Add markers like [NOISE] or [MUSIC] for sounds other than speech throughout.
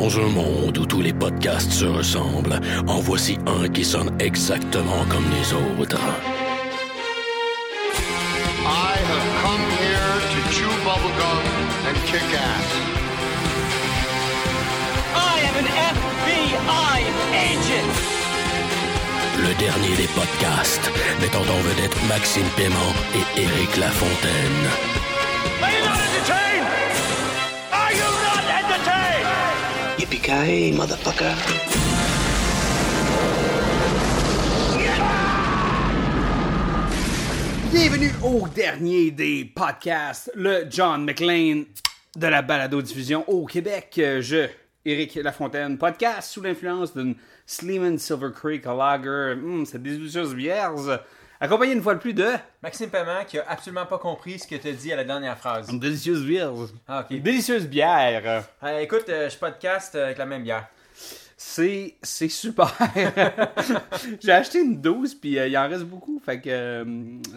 Dans un monde où tous les podcasts se ressemblent, en voici un qui sonne exactement comme les autres. I have come here to chew bubblegum and kick ass. I am an FBI agent. Le dernier des podcasts, mettant en vedette Maxime Paiement et Éric Lafontaine. Motherfucker. Bienvenue au dernier des podcasts, le John McLean de la balado-diffusion au Québec. Euh, Je, Éric Lafontaine, podcast sous l'influence d'une Sleeman Silver Creek Lager. Hum, cette délicieuse bière, accompagnée une fois de plus de Maxime Paiement qui a absolument pas compris ce que tu as dit à la dernière phrase. une délicieuse bière. Ah, ok. Une délicieuse bière. Euh, écoute, euh, je podcast euh, avec la même bière. C'est, c'est super. [LAUGHS] J'ai acheté une dose, puis euh, il en reste beaucoup. Fait que euh,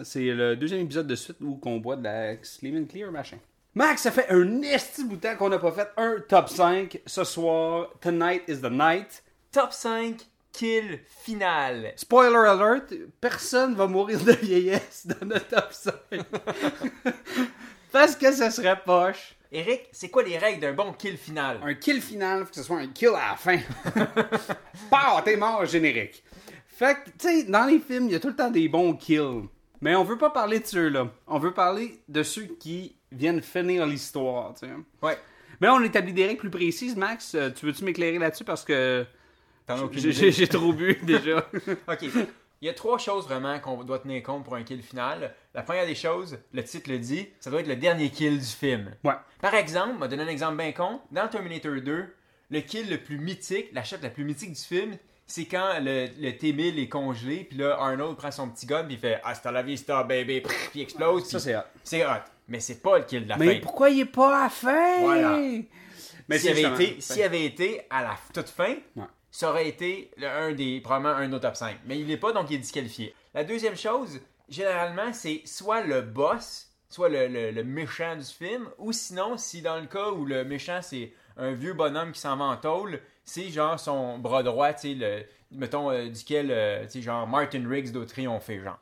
c'est le deuxième épisode de suite où on boit de la Sleeman Clear machin. Max, ça fait un esti bout de temps qu'on n'a pas fait un top 5 ce soir. Tonight is the night. Top 5 kill final. Spoiler alert, personne va mourir de vieillesse dans notre top 5. [LAUGHS] Parce que ça serait poche. Eric, c'est quoi les règles d'un bon kill final? Un kill final, faut que ce soit un kill à la fin. Pow, [LAUGHS] t'es mort générique. Fait que, tu sais, dans les films, il y a tout le temps des bons kills. Mais on veut pas parler de ceux-là. On veut parler de ceux qui viennent finir l'histoire, tu sais. Ouais. Mais on établit des règles plus précises, Max. Euh, Tu veux-tu m'éclairer là-dessus parce que j'ai- trop bu [LAUGHS] déjà. [LAUGHS] Ok. Il y a trois choses vraiment qu'on doit tenir compte pour un kill final. La première des choses, le titre le dit, ça doit être le dernier kill du film. ouais. Par exemple, on va donner un exemple bien con. Dans Terminator 2, le kill le plus mythique, la shot la plus mythique du film, c'est quand le, le T-1000 est congelé, puis là, Arnold prend son petit gun, puis il fait Hasta la vista, baby, puis il explose. Ça, c'est hot. C'est hot. Mais c'est pas le kill de la Mais fin. pourquoi il est pas à la fin? Voilà. Mais S'il avait, été, s'il avait été à la toute fin, Ouais. Ça aurait été un des, probablement un de nos top 5. Mais il n'est pas, donc il est disqualifié. La deuxième chose, généralement, c'est soit le boss, soit le, le- méchant du film, ou sinon, si dans le cas où le méchant, c'est un vieux bonhomme qui s'en va en tôle, c'est genre son bras droit, tu sais, mettons, euh, duquel, euh, tu sais, genre Martin Riggs doit triompher, genre.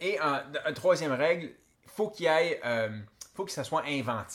Et en, en troisième règle, faut qu'il ait, euh, faut que ça soit inventif.